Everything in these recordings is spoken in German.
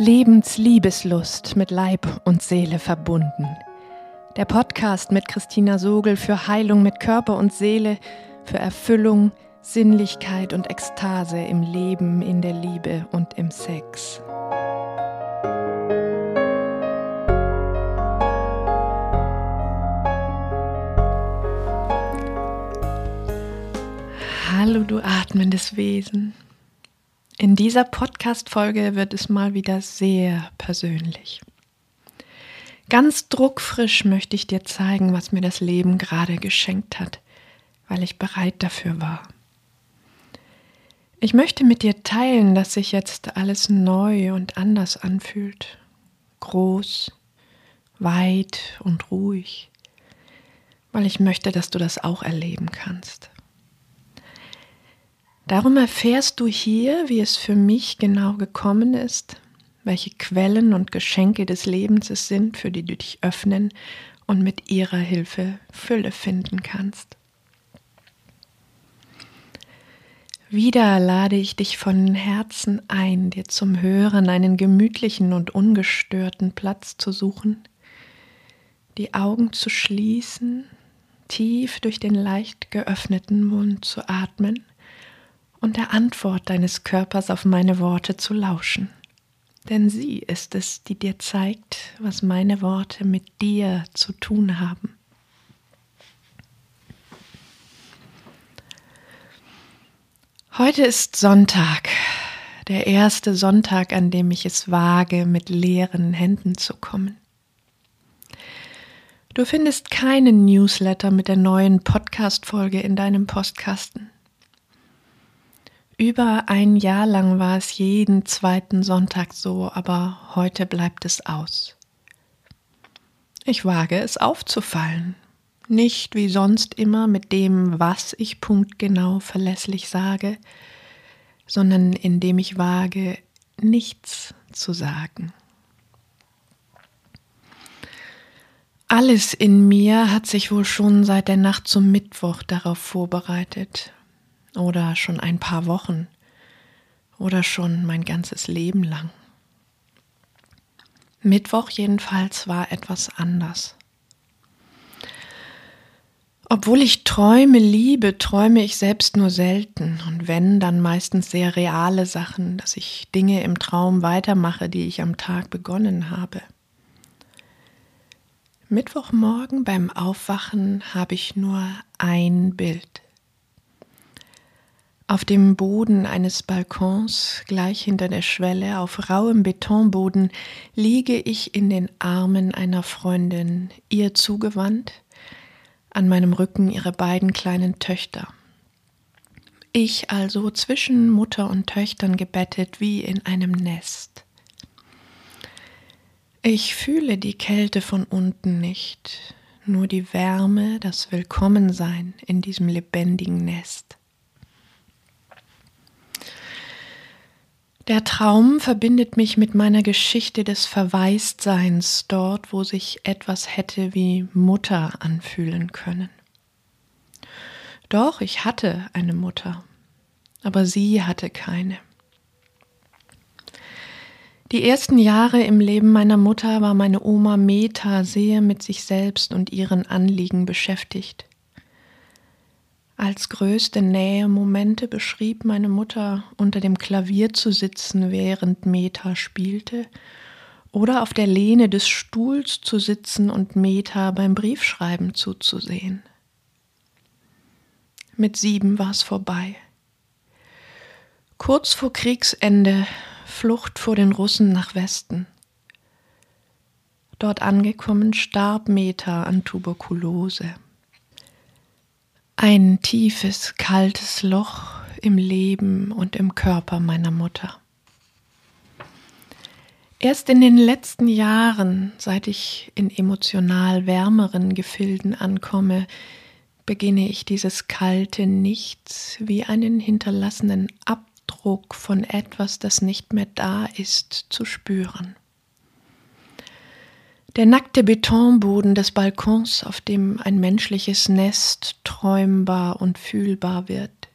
Lebensliebeslust mit Leib und Seele verbunden. Der Podcast mit Christina Sogel für Heilung mit Körper und Seele, für Erfüllung, Sinnlichkeit und Ekstase im Leben, in der Liebe und im Sex. Hallo, du atmendes Wesen. In dieser Podcast-Folge wird es mal wieder sehr persönlich. Ganz druckfrisch möchte ich dir zeigen, was mir das Leben gerade geschenkt hat, weil ich bereit dafür war. Ich möchte mit dir teilen, dass sich jetzt alles neu und anders anfühlt. Groß, weit und ruhig, weil ich möchte, dass du das auch erleben kannst. Darum erfährst du hier, wie es für mich genau gekommen ist, welche Quellen und Geschenke des Lebens es sind, für die du dich öffnen und mit ihrer Hilfe Fülle finden kannst. Wieder lade ich dich von Herzen ein, dir zum Hören einen gemütlichen und ungestörten Platz zu suchen, die Augen zu schließen, tief durch den leicht geöffneten Mund zu atmen und der Antwort deines Körpers auf meine Worte zu lauschen. Denn sie ist es, die dir zeigt, was meine Worte mit dir zu tun haben. Heute ist Sonntag, der erste Sonntag, an dem ich es wage, mit leeren Händen zu kommen. Du findest keinen Newsletter mit der neuen Podcast-Folge in deinem Postkasten. Über ein Jahr lang war es jeden zweiten Sonntag so, aber heute bleibt es aus. Ich wage es aufzufallen, nicht wie sonst immer mit dem, was ich punktgenau verlässlich sage, sondern indem ich wage, nichts zu sagen. Alles in mir hat sich wohl schon seit der Nacht zum Mittwoch darauf vorbereitet, oder schon ein paar Wochen oder schon mein ganzes Leben lang. Mittwoch jedenfalls war etwas anders. Obwohl ich Träume liebe, träume ich selbst nur selten und wenn, dann meistens sehr reale Sachen, dass ich Dinge im Traum weitermache, die ich am Tag begonnen habe. Mittwochmorgen beim Aufwachen habe ich nur ein Bild. Auf dem Boden eines Balkons, gleich hinter der Schwelle, auf rauem Betonboden, liege ich in den Armen einer Freundin, ihr zugewandt, an meinem Rücken ihre beiden kleinen Töchter. Ich also zwischen Mutter und Töchtern gebettet wie in einem Nest. Ich fühle die Kälte von unten nicht, nur die Wärme, das Willkommensein in diesem lebendigen Nest. Der Traum verbindet mich mit meiner Geschichte des Verwaistseins dort, wo sich etwas hätte wie Mutter anfühlen können. Doch, ich hatte eine Mutter, aber sie hatte keine. Die ersten Jahre im Leben meiner Mutter war meine Oma Meta sehr mit sich selbst und ihren Anliegen beschäftigt. Als größte Nähe-Momente beschrieb meine Mutter, unter dem Klavier zu sitzen, während Meta spielte, oder auf der Lehne des Stuhls zu sitzen und Meta beim Briefschreiben zuzusehen. Mit sieben war es vorbei. Kurz vor Kriegsende Flucht vor den Russen nach Westen. Dort angekommen starb Meta an Tuberkulose. Ein tiefes, kaltes Loch im Leben und im Körper meiner Mutter. Erst in den letzten Jahren, seit ich in emotional wärmeren Gefilden ankomme, beginne ich dieses kalte Nichts wie einen hinterlassenen Abdruck von etwas, das nicht mehr da ist, zu spüren. Der nackte Betonboden des Balkons, auf dem ein menschliches Nest träumbar und fühlbar wird.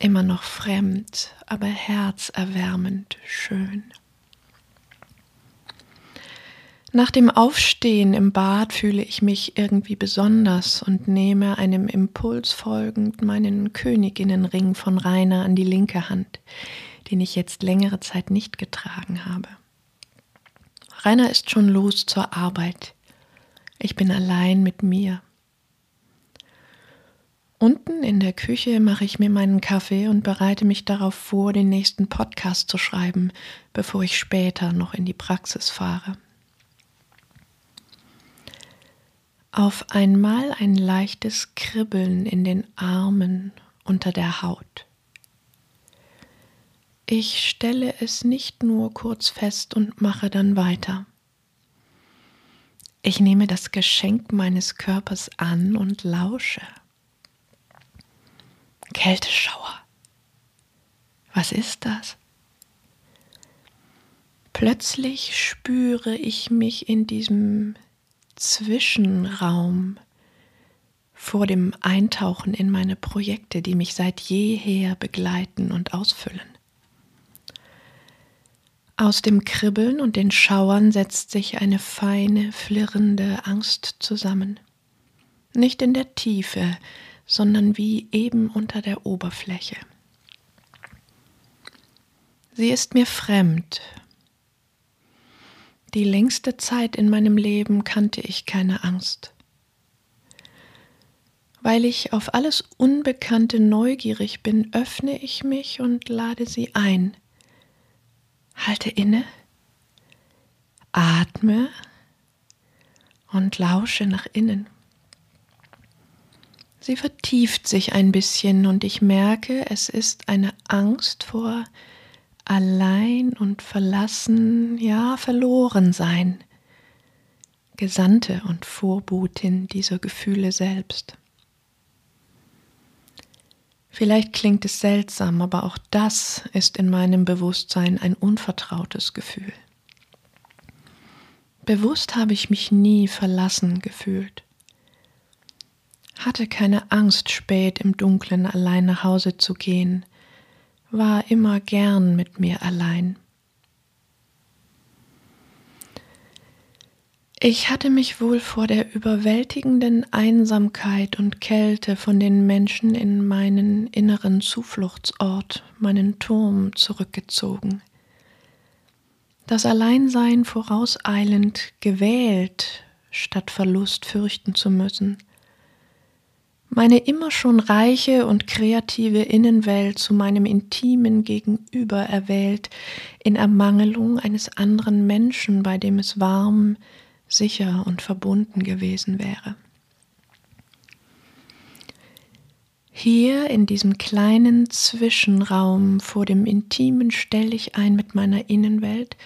Immer noch fremd, aber herzerwärmend schön. Nach dem Aufstehen im Bad fühle ich mich irgendwie besonders und nehme einem Impuls folgend meinen Königinnenring von Rainer an die linke Hand, den ich jetzt längere Zeit nicht getragen habe. Rainer ist schon los zur Arbeit. Ich bin allein mit mir. Unten in der Küche mache ich mir meinen Kaffee und bereite mich darauf vor, den nächsten Podcast zu schreiben, bevor ich später noch in die Praxis fahre. Auf einmal ein leichtes Kribbeln in den Armen unter der Haut. Ich stelle es nicht nur kurz fest und mache dann weiter. Ich nehme das Geschenk meines Körpers an und lausche. Kälteschauer. Was ist das? Plötzlich spüre ich mich in diesem Zwischenraum vor dem Eintauchen in meine Projekte, die mich seit jeher begleiten und ausfüllen. Aus dem Kribbeln und den Schauern setzt sich eine feine, flirrende Angst zusammen. Nicht in der Tiefe, sondern wie eben unter der Oberfläche. Sie ist mir fremd die längste Zeit in meinem Leben kannte ich keine Angst. Weil ich auf alles Unbekannte neugierig bin, öffne ich mich und lade sie ein. Halte inne, atme und lausche nach innen. Sie vertieft sich ein bisschen und ich merke, es ist eine Angst vor allein und verlassen, ja verloren sein, Gesandte und Vorbotin dieser Gefühle selbst. Vielleicht klingt es seltsam, aber auch das ist in meinem Bewusstsein ein unvertrautes Gefühl. Bewusst habe ich mich nie verlassen gefühlt, hatte keine Angst, spät im Dunkeln allein nach Hause zu gehen, war immer gern mit mir allein. Ich hatte mich wohl vor der überwältigenden Einsamkeit und Kälte von den Menschen in meinen inneren Zufluchtsort, meinen Turm zurückgezogen. Das Alleinsein vorauseilend gewählt, statt Verlust fürchten zu müssen – meine immer schon reiche und kreative Innenwelt zu meinem intimen Gegenüber erwählt, in Ermangelung eines anderen Menschen, bei dem es warm, sicher und verbunden gewesen wäre. Hier in diesem kleinen Zwischenraum vor dem Intimen stelle ich ein mit meiner Innenwelt,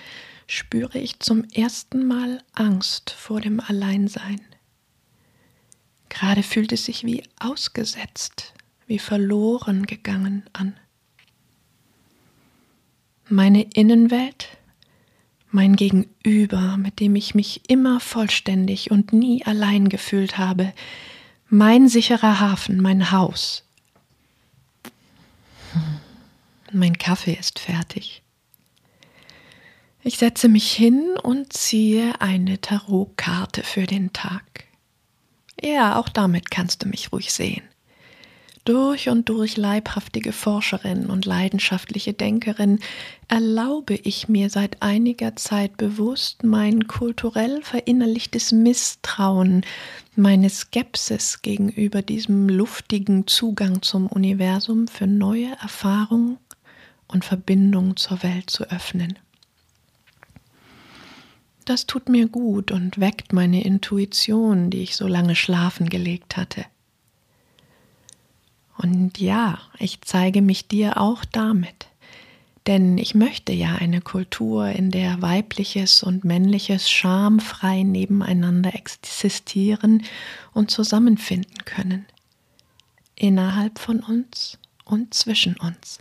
spüre ich zum ersten Mal Angst vor dem Alleinsein. Gerade fühlt es sich wie ausgesetzt, wie verloren gegangen an. Meine Innenwelt, mein Gegenüber, mit dem ich mich immer vollständig und nie allein gefühlt habe, mein sicherer Hafen, mein Haus. Mein Kaffee ist fertig. Ich setze mich hin und ziehe eine Tarotkarte für den Tag. Ja, auch damit kannst du mich ruhig sehen. Durch und durch leibhaftige Forscherin und leidenschaftliche Denkerin erlaube ich mir seit einiger Zeit bewusst mein kulturell verinnerlichtes Misstrauen, meine Skepsis gegenüber diesem luftigen Zugang zum Universum für neue Erfahrungen und Verbindungen zur Welt zu öffnen. Das tut mir gut und weckt meine Intuition, die ich so lange schlafen gelegt hatte. Und ja, ich zeige mich dir auch damit. Denn ich möchte ja eine Kultur, in der weibliches und männliches schamfrei nebeneinander existieren und zusammenfinden können. Innerhalb von uns und zwischen uns.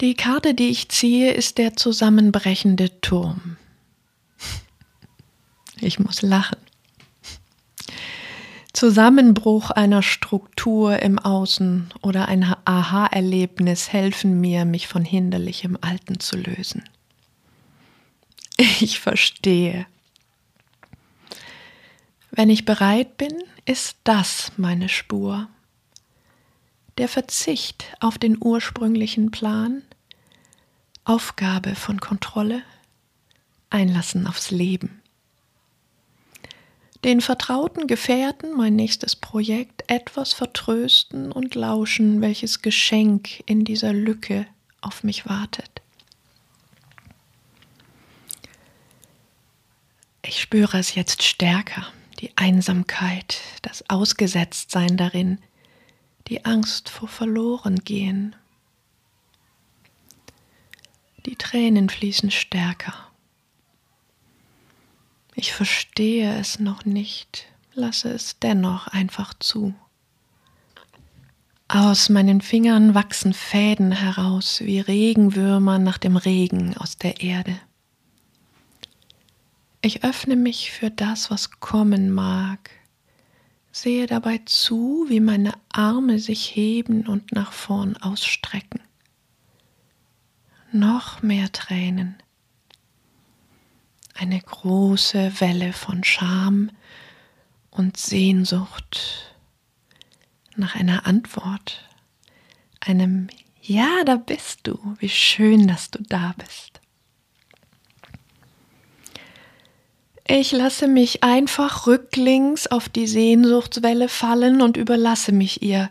Die Karte, die ich ziehe, ist der zusammenbrechende Turm. Ich muss lachen. Zusammenbruch einer Struktur im Außen oder ein Aha-Erlebnis helfen mir, mich von hinderlichem Alten zu lösen. Ich verstehe. Wenn ich bereit bin, ist das meine Spur. Der Verzicht auf den ursprünglichen Plan, Aufgabe von Kontrolle, Einlassen aufs Leben. Den vertrauten Gefährten mein nächstes Projekt etwas vertrösten und lauschen, welches Geschenk in dieser Lücke auf mich wartet. Ich spüre es jetzt stärker, die Einsamkeit, das Ausgesetztsein darin, die Angst vor Verlorengehen. Die Tränen fließen stärker. Ich verstehe es noch nicht, lasse es dennoch einfach zu. Aus meinen Fingern wachsen Fäden heraus wie Regenwürmer nach dem Regen aus der Erde. Ich öffne mich für das, was kommen mag, sehe dabei zu, wie meine Arme sich heben und nach vorn ausstrecken. Noch mehr Tränen eine große Welle von Scham und Sehnsucht nach einer Antwort, einem Ja, da bist du, wie schön, dass du da bist. Ich lasse mich einfach rücklings auf die Sehnsuchtswelle fallen und überlasse mich ihr.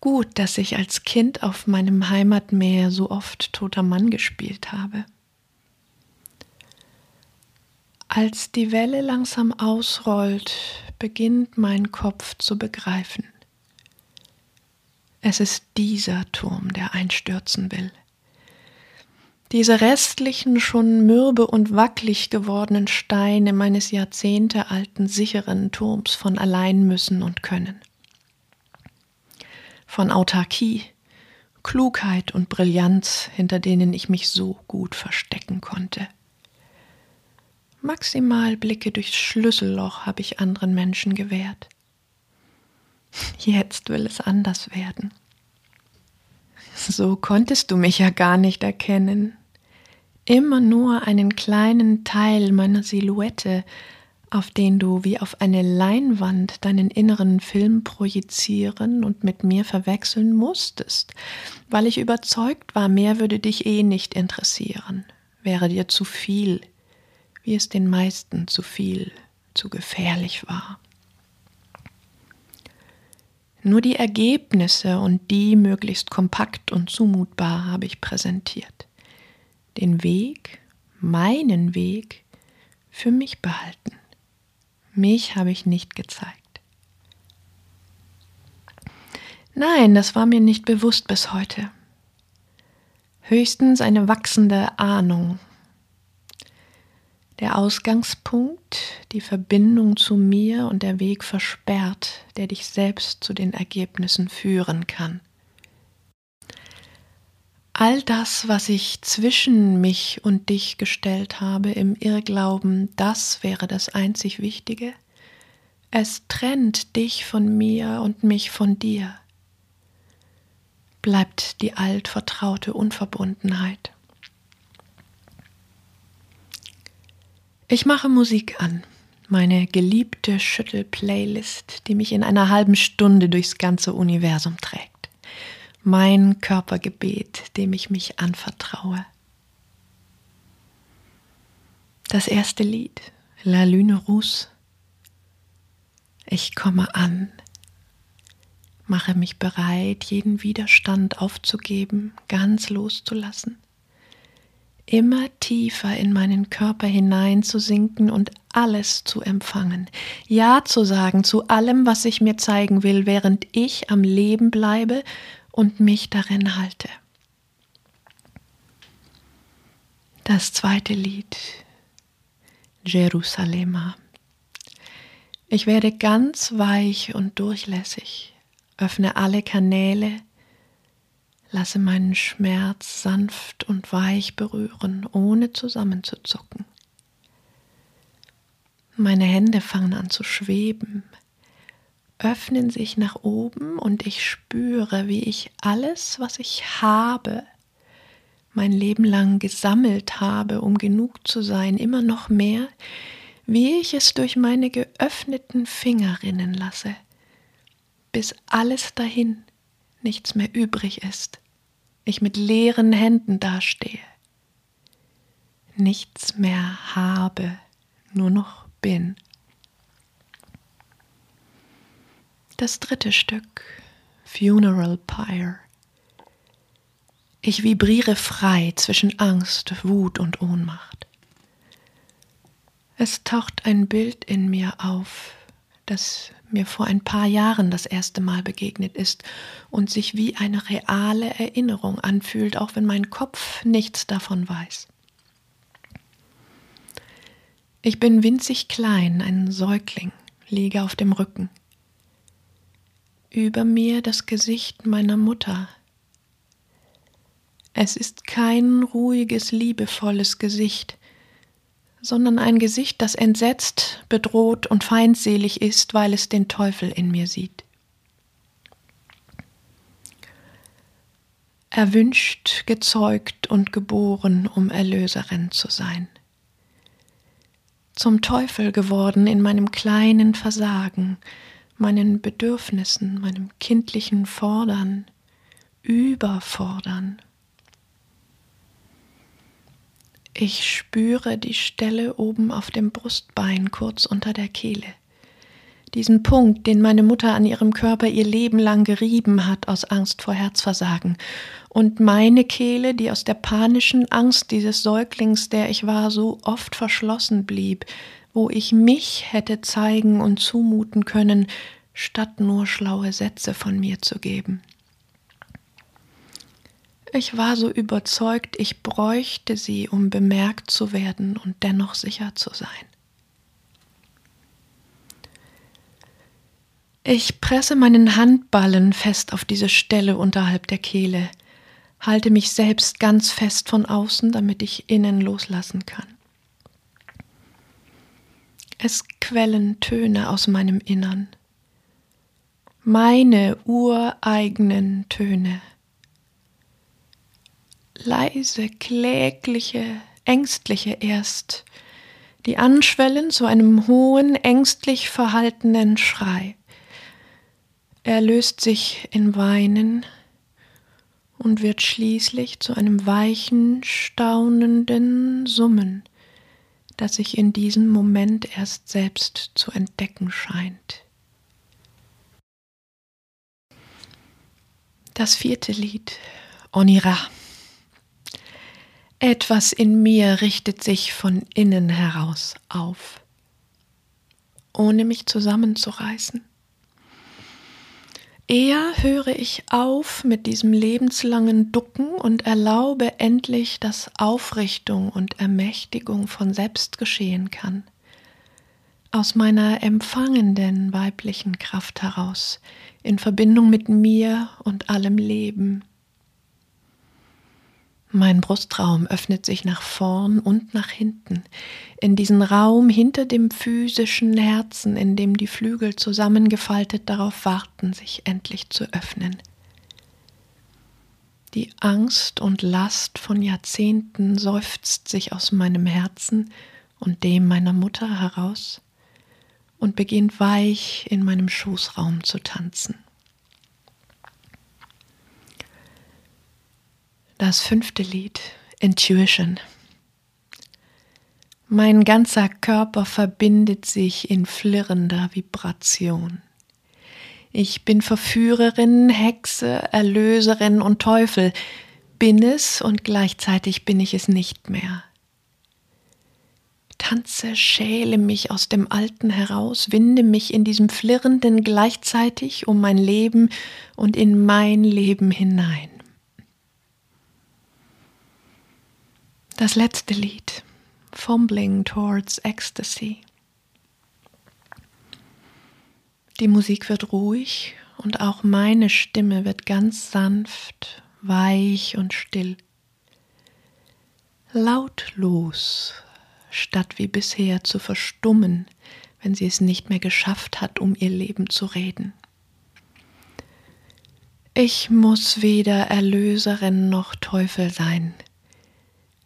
Gut, dass ich als Kind auf meinem Heimatmeer so oft toter Mann gespielt habe. Als die Welle langsam ausrollt, beginnt mein Kopf zu begreifen. Es ist dieser Turm, der einstürzen will. Diese restlichen, schon mürbe und wackelig gewordenen Steine meines jahrzehntealten sicheren Turms von allein müssen und können. Von Autarkie, Klugheit und Brillanz, hinter denen ich mich so gut verstecken konnte. Maximal Blicke durchs Schlüsselloch habe ich anderen Menschen gewährt. Jetzt will es anders werden. So konntest du mich ja gar nicht erkennen. Immer nur einen kleinen Teil meiner Silhouette, auf den du wie auf eine Leinwand deinen inneren Film projizieren und mit mir verwechseln musstest, weil ich überzeugt war, mehr würde dich eh nicht interessieren, wäre dir zu viel wie es den meisten zu viel, zu gefährlich war. Nur die Ergebnisse und die möglichst kompakt und zumutbar habe ich präsentiert. Den Weg, meinen Weg, für mich behalten. Mich habe ich nicht gezeigt. Nein, das war mir nicht bewusst bis heute. Höchstens eine wachsende Ahnung der Ausgangspunkt, die Verbindung zu mir und der Weg versperrt, der dich selbst zu den Ergebnissen führen kann. All das, was ich zwischen mich und dich gestellt habe, im Irrglauben, das wäre das einzig Wichtige, es trennt dich von mir und mich von dir. Bleibt die altvertraute Unverbundenheit. Ich mache Musik an, meine geliebte Schüttel-Playlist, die mich in einer halben Stunde durchs ganze Universum trägt. Mein Körpergebet, dem ich mich anvertraue. Das erste Lied, La Lune Rousse. Ich komme an, mache mich bereit, jeden Widerstand aufzugeben, ganz loszulassen immer tiefer in meinen Körper hineinzusinken und alles zu empfangen. Ja zu sagen zu allem, was ich mir zeigen will, während ich am Leben bleibe und mich darin halte. Das zweite Lied, Jerusalema. Ich werde ganz weich und durchlässig, öffne alle Kanäle, Lasse meinen Schmerz sanft und weich berühren, ohne zusammenzuzucken. Meine Hände fangen an zu schweben, öffnen sich nach oben und ich spüre, wie ich alles, was ich habe, mein Leben lang gesammelt habe, um genug zu sein, immer noch mehr, wie ich es durch meine geöffneten Finger rinnen lasse, bis alles dahin, nichts mehr übrig ist, ich mit leeren Händen dastehe, nichts mehr habe, nur noch bin. Das dritte Stück, Funeral Pyre. Ich vibriere frei zwischen Angst, Wut und Ohnmacht. Es taucht ein Bild in mir auf, das mir vor ein paar Jahren das erste Mal begegnet ist und sich wie eine reale Erinnerung anfühlt, auch wenn mein Kopf nichts davon weiß. Ich bin winzig klein, ein Säugling, liege auf dem Rücken. Über mir das Gesicht meiner Mutter, es ist kein ruhiges, liebevolles Gesicht, sondern ein Gesicht, das entsetzt, bedroht und feindselig ist, weil es den Teufel in mir sieht. Erwünscht, gezeugt und geboren, um Erlöserin zu sein. Zum Teufel geworden in meinem kleinen Versagen, meinen Bedürfnissen, meinem kindlichen Fordern, Überfordern. Ich spüre die Stelle oben auf dem Brustbein kurz unter der Kehle. Diesen Punkt, den meine Mutter an ihrem Körper ihr Leben lang gerieben hat aus Angst vor Herzversagen. Und meine Kehle, die aus der panischen Angst dieses Säuglings, der ich war, so oft verschlossen blieb, wo ich mich hätte zeigen und zumuten können, statt nur schlaue Sätze von mir zu geben. Ich war so überzeugt, ich bräuchte sie, um bemerkt zu werden und dennoch sicher zu sein. Ich presse meinen Handballen fest auf diese Stelle unterhalb der Kehle, halte mich selbst ganz fest von außen, damit ich innen loslassen kann. Es quellen Töne aus meinem Innern, meine ureigenen Töne leise, klägliche, ängstliche erst, die anschwellen zu einem hohen, ängstlich verhaltenen Schrei. Er löst sich in Weinen und wird schließlich zu einem weichen, staunenden Summen, das sich in diesem Moment erst selbst zu entdecken scheint. Das vierte Lied, Onira. Etwas in mir richtet sich von innen heraus auf, ohne mich zusammenzureißen. Eher höre ich auf mit diesem lebenslangen Ducken und erlaube endlich, dass Aufrichtung und Ermächtigung von selbst geschehen kann. Aus meiner empfangenden weiblichen Kraft heraus, in Verbindung mit mir und allem Leben mein Brustraum öffnet sich nach vorn und nach hinten, in diesen Raum hinter dem physischen Herzen, in dem die Flügel zusammengefaltet darauf warten, sich endlich zu öffnen. Die Angst und Last von Jahrzehnten seufzt sich aus meinem Herzen und dem meiner Mutter heraus und beginnt weich in meinem Schoßraum zu tanzen. Das fünfte Lied, Intuition. Mein ganzer Körper verbindet sich in flirrender Vibration. Ich bin Verführerin, Hexe, Erlöserin und Teufel, bin es und gleichzeitig bin ich es nicht mehr. Tanze, schäle mich aus dem Alten heraus, winde mich in diesem Flirrenden gleichzeitig um mein Leben und in mein Leben hinein. Das letzte Lied, Fumbling Towards Ecstasy. Die Musik wird ruhig und auch meine Stimme wird ganz sanft, weich und still. Lautlos, statt wie bisher zu verstummen, wenn sie es nicht mehr geschafft hat, um ihr Leben zu reden. Ich muss weder Erlöserin noch Teufel sein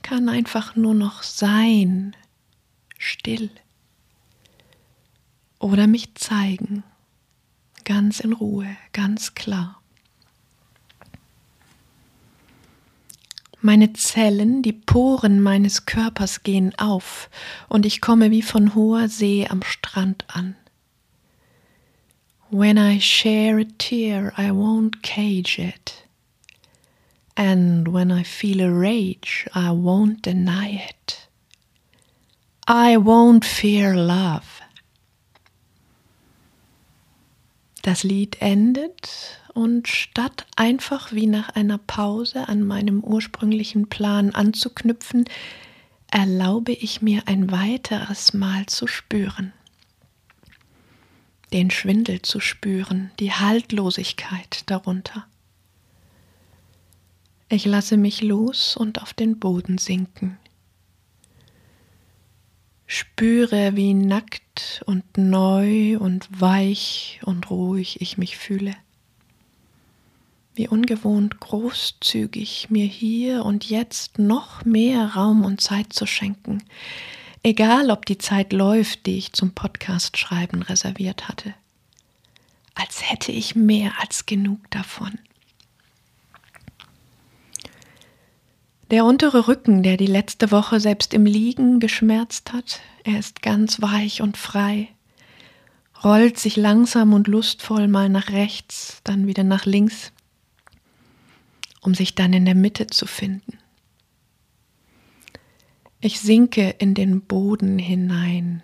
kann einfach nur noch sein, still. Oder mich zeigen, ganz in Ruhe, ganz klar. Meine Zellen, die Poren meines Körpers gehen auf und ich komme wie von hoher See am Strand an. When I share a tear, I won't cage it. And when I feel a rage, I won't deny it. I won't fear love. Das Lied endet und statt einfach wie nach einer Pause an meinem ursprünglichen Plan anzuknüpfen, erlaube ich mir ein weiteres Mal zu spüren. Den Schwindel zu spüren, die Haltlosigkeit darunter. Ich lasse mich los und auf den Boden sinken. Spüre, wie nackt und neu und weich und ruhig ich mich fühle. Wie ungewohnt großzügig mir hier und jetzt noch mehr Raum und Zeit zu schenken, egal ob die Zeit läuft, die ich zum Podcast schreiben reserviert hatte. Als hätte ich mehr als genug davon. Der untere Rücken, der die letzte Woche selbst im Liegen geschmerzt hat, er ist ganz weich und frei, rollt sich langsam und lustvoll mal nach rechts, dann wieder nach links, um sich dann in der Mitte zu finden. Ich sinke in den Boden hinein,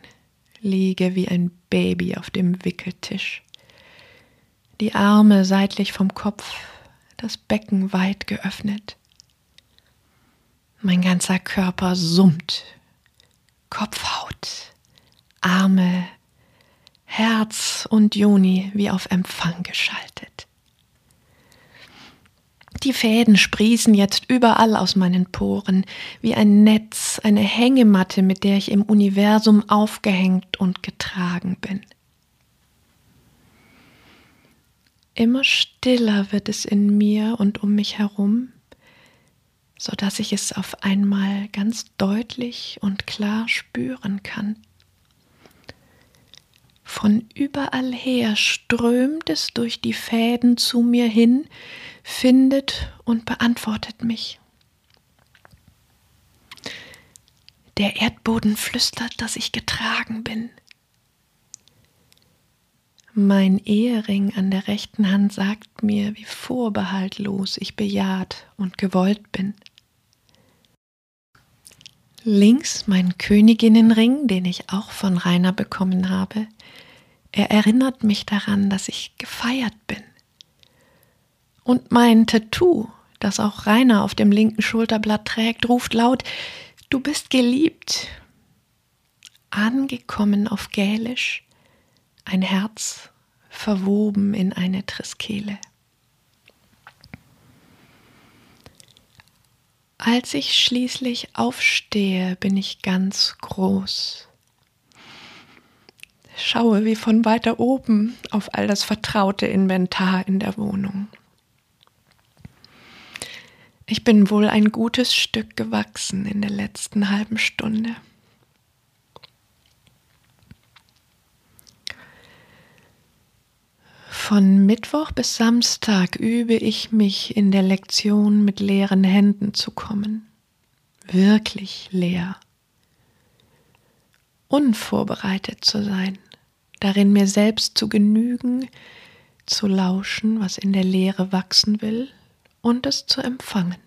liege wie ein Baby auf dem Wickeltisch, die Arme seitlich vom Kopf, das Becken weit geöffnet. Mein ganzer Körper summt. Kopfhaut, Arme, Herz und Juni wie auf Empfang geschaltet. Die Fäden sprießen jetzt überall aus meinen Poren, wie ein Netz, eine Hängematte, mit der ich im Universum aufgehängt und getragen bin. Immer stiller wird es in mir und um mich herum, so dass ich es auf einmal ganz deutlich und klar spüren kann. Von überall her strömt es durch die Fäden zu mir hin, findet und beantwortet mich. Der Erdboden flüstert, dass ich getragen bin. Mein Ehering an der rechten Hand sagt mir, wie vorbehaltlos ich bejaht und gewollt bin. Links mein Königinnenring, den ich auch von Rainer bekommen habe. Er erinnert mich daran, dass ich gefeiert bin. Und mein Tattoo, das auch Rainer auf dem linken Schulterblatt trägt, ruft laut, du bist geliebt. Angekommen auf Gälisch, ein Herz verwoben in eine Triskele. Als ich schließlich aufstehe, bin ich ganz groß. Schaue wie von weiter oben auf all das vertraute Inventar in der Wohnung. Ich bin wohl ein gutes Stück gewachsen in der letzten halben Stunde. Von Mittwoch bis Samstag übe ich mich in der Lektion mit leeren Händen zu kommen. Wirklich leer. Unvorbereitet zu sein, darin mir selbst zu genügen, zu lauschen, was in der Leere wachsen will, und es zu empfangen.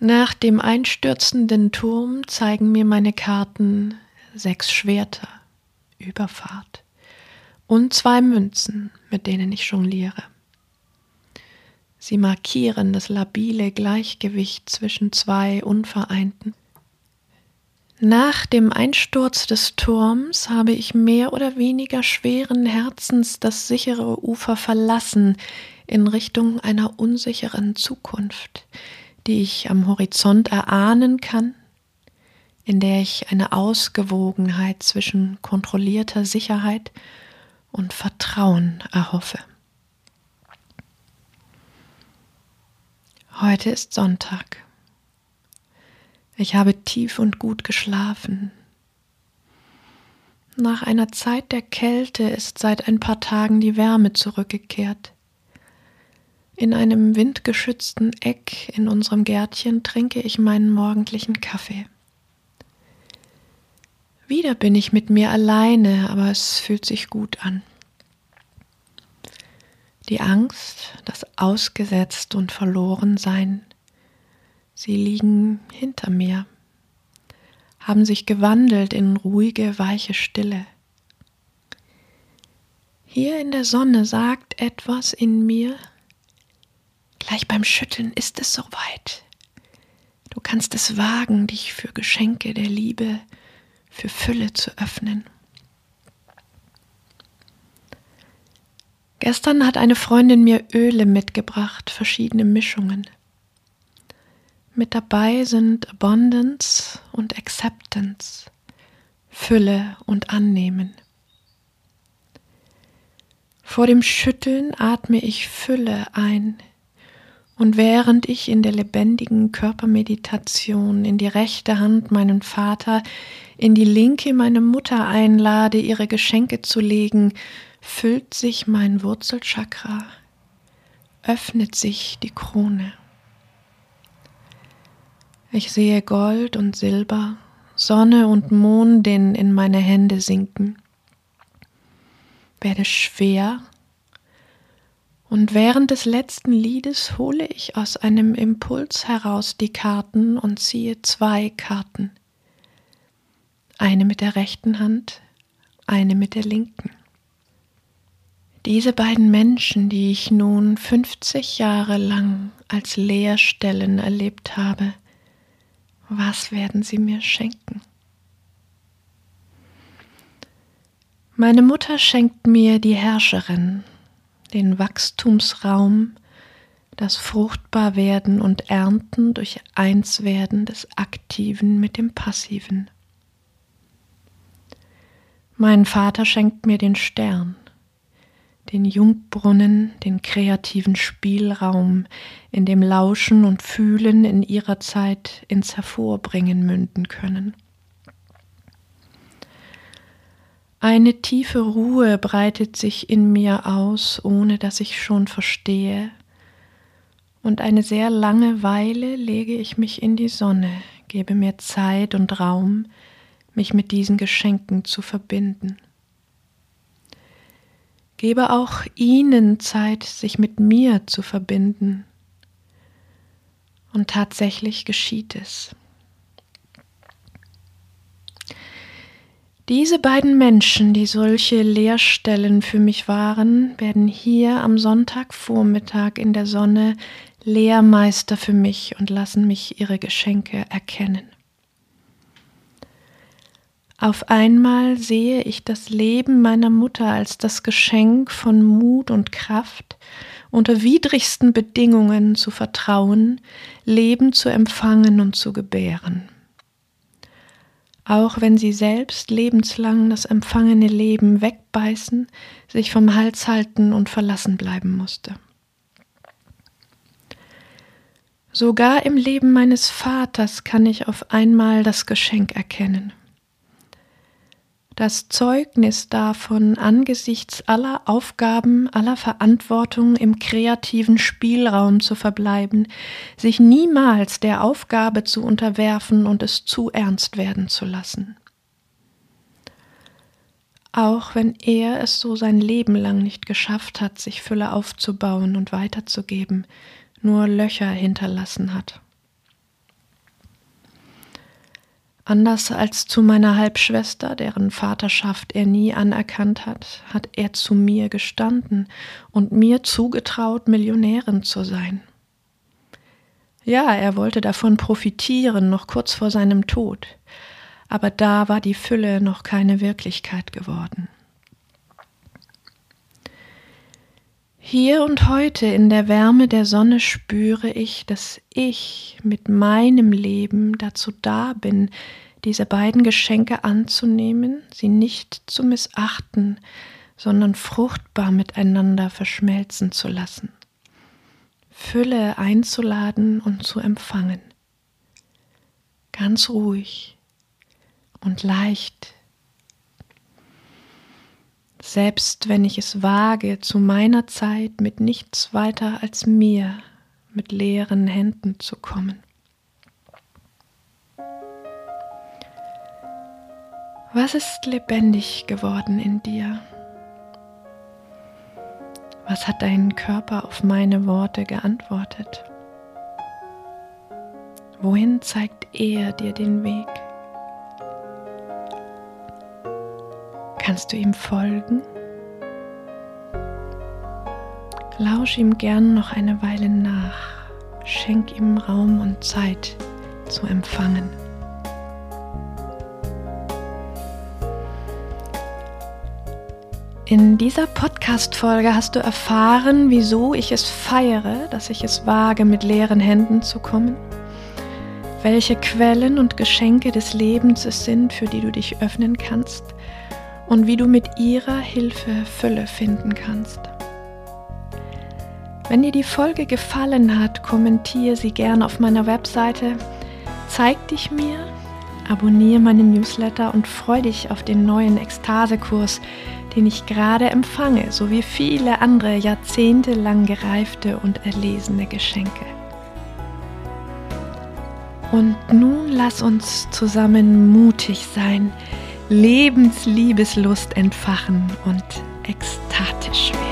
Nach dem einstürzenden Turm zeigen mir meine Karten sechs Schwerter, Überfahrt und zwei Münzen, mit denen ich jongliere. Sie markieren das labile Gleichgewicht zwischen zwei Unvereinten. Nach dem Einsturz des Turms habe ich mehr oder weniger schweren Herzens das sichere Ufer verlassen in Richtung einer unsicheren Zukunft, die ich am Horizont erahnen kann, in der ich eine Ausgewogenheit zwischen kontrollierter Sicherheit und Vertrauen erhoffe. Heute ist Sonntag. Ich habe tief und gut geschlafen. Nach einer Zeit der Kälte ist seit ein paar Tagen die Wärme zurückgekehrt. In einem windgeschützten Eck in unserem Gärtchen trinke ich meinen morgendlichen Kaffee. Wieder bin ich mit mir alleine, aber es fühlt sich gut an. Die Angst, das Ausgesetzt und Verlorensein, sie liegen hinter mir, haben sich gewandelt in ruhige, weiche Stille. Hier in der Sonne sagt etwas in mir, gleich beim Schütteln ist es soweit. Du kannst es wagen, dich für Geschenke der Liebe, für Fülle zu öffnen. Gestern hat eine Freundin mir Öle mitgebracht, verschiedene Mischungen. Mit dabei sind Abundance und Acceptance, Fülle und Annehmen. Vor dem Schütteln atme ich Fülle ein, und während ich in der lebendigen Körpermeditation in die rechte Hand meinen Vater, in die linke meine Mutter einlade, ihre Geschenke zu legen, füllt sich mein Wurzelchakra, öffnet sich die Krone. Ich sehe Gold und Silber, Sonne und Mondin in meine Hände sinken, werde schwer und während des letzten Liedes hole ich aus einem Impuls heraus die Karten und ziehe zwei Karten. Eine mit der rechten Hand, eine mit der linken. Diese beiden Menschen, die ich nun 50 Jahre lang als Leerstellen erlebt habe, was werden sie mir schenken? Meine Mutter schenkt mir die Herrscherin, den Wachstumsraum, das Fruchtbarwerden und Ernten durch Einswerden des Aktiven mit dem Passiven. Mein Vater schenkt mir den Stern, den Jungbrunnen, den kreativen Spielraum, in dem Lauschen und Fühlen in ihrer Zeit ins Hervorbringen münden können. Eine tiefe Ruhe breitet sich in mir aus, ohne dass ich schon verstehe, und eine sehr lange Weile lege ich mich in die Sonne, gebe mir Zeit und Raum, mich mit diesen Geschenken zu verbinden. Gebe auch ihnen Zeit, sich mit mir zu verbinden. Und tatsächlich geschieht es. Diese beiden Menschen, die solche Leerstellen für mich waren, werden hier am Sonntagvormittag in der Sonne Lehrmeister für mich und lassen mich ihre Geschenke erkennen. Auf einmal sehe ich das Leben meiner Mutter als das Geschenk von Mut und Kraft, unter widrigsten Bedingungen zu vertrauen, Leben zu empfangen und zu gebären. Auch wenn sie selbst lebenslang das empfangene Leben wegbeißen, sich vom Hals halten und verlassen bleiben musste. Sogar im Leben meines Vaters kann ich auf einmal das Geschenk erkennen das Zeugnis davon, angesichts aller Aufgaben, aller Verantwortung im kreativen Spielraum zu verbleiben, sich niemals der Aufgabe zu unterwerfen und es zu ernst werden zu lassen. Auch wenn er es so sein Leben lang nicht geschafft hat, sich Fülle aufzubauen und weiterzugeben, nur Löcher hinterlassen hat. Anders als zu meiner Halbschwester, deren Vaterschaft er nie anerkannt hat, hat er zu mir gestanden und mir zugetraut, Millionärin zu sein. Ja, er wollte davon profitieren, noch kurz vor seinem Tod, aber da war die Fülle noch keine Wirklichkeit geworden. Hier und heute in der Wärme der Sonne spüre ich, dass ich mit meinem Leben dazu da bin, diese beiden Geschenke anzunehmen, sie nicht zu missachten, sondern fruchtbar miteinander verschmelzen zu lassen. Fülle einzuladen und zu empfangen. Ganz ruhig und leicht. Selbst wenn ich es wage, zu meiner Zeit mit nichts weiter als mir, mit leeren Händen zu kommen. Was ist lebendig geworden in dir? Was hat dein Körper auf meine Worte geantwortet? Wohin zeigt er dir den Weg? Kannst du ihm folgen? Lausch ihm gern noch eine Weile nach, schenk ihm Raum und Zeit zu empfangen. In dieser Podcast-Folge hast du erfahren, wieso ich es feiere, dass ich es wage, mit leeren Händen zu kommen, welche Quellen und Geschenke des Lebens es sind, für die du dich öffnen kannst und wie du mit ihrer Hilfe Fülle finden kannst. Wenn dir die Folge gefallen hat, kommentiere sie gern auf meiner Webseite, zeig dich mir, abonniere meinen Newsletter und freue dich auf den neuen Ekstasekurs, kurs den ich gerade empfange, sowie viele andere jahrzehntelang gereifte und erlesene Geschenke. Und nun lass uns zusammen mutig sein, Lebensliebeslust entfachen und ekstatisch werden.